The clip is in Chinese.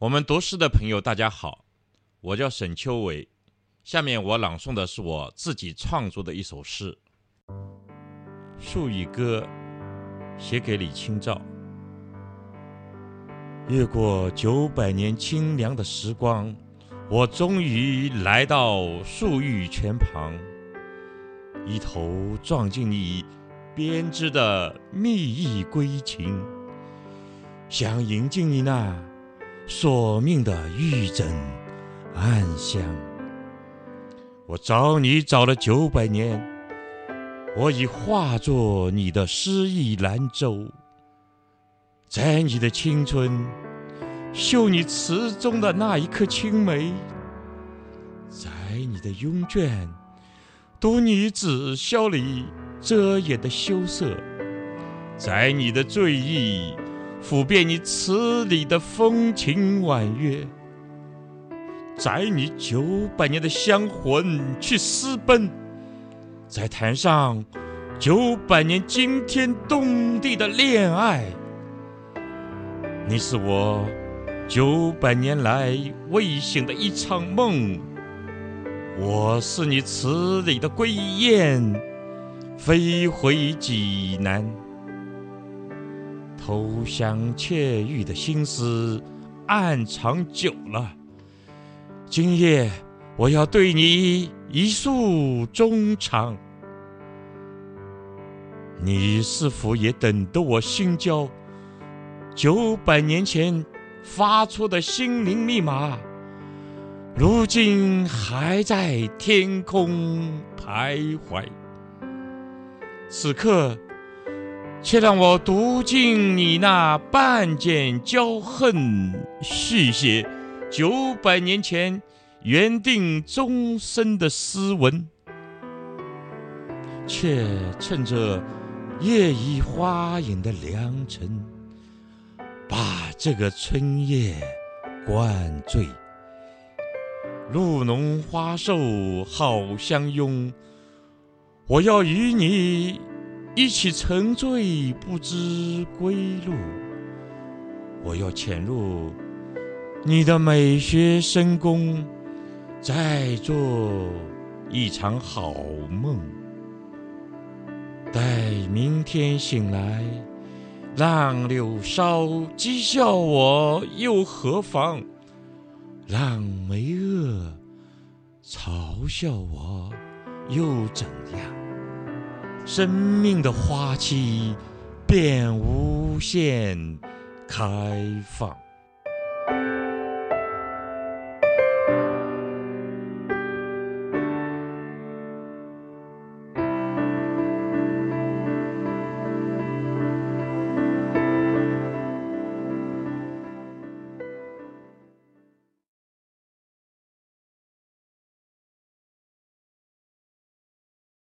我们读诗的朋友，大家好，我叫沈秋伟。下面我朗诵的是我自己创作的一首诗《树语歌》，写给李清照。越过九百年清凉的时光，我终于来到树玉泉旁，一头撞进你编织的蜜意归情，想迎进你那。索命的玉枕暗香，我找你找了九百年，我已化作你的诗意兰舟，在你的青春绣你词中的那一颗青梅，在你的拥卷读你紫霄里遮掩的羞涩，在你的醉意。抚遍你词里的风情婉约，载你九百年的香魂去私奔，在谈上九百年惊天动地的恋爱。你是我九百年来未醒的一场梦，我是你词里的归雁，飞回济南。偷香窃玉的心思暗藏久了，今夜我要对你一诉衷肠。你是否也等得我心焦？九百年前发出的心灵密码，如今还在天空徘徊。此刻。且让我读尽你那半卷骄恨，续写九百年前缘定终身的诗文。却趁着夜已花影的良辰，把这个春夜灌醉。露浓花瘦好相拥，我要与你。一起沉醉不知归路，我要潜入你的美学深宫，再做一场好梦。待明天醒来，让柳梢讥笑我又何妨？让梅萼嘲笑我又怎样？生命的花期便无限开放。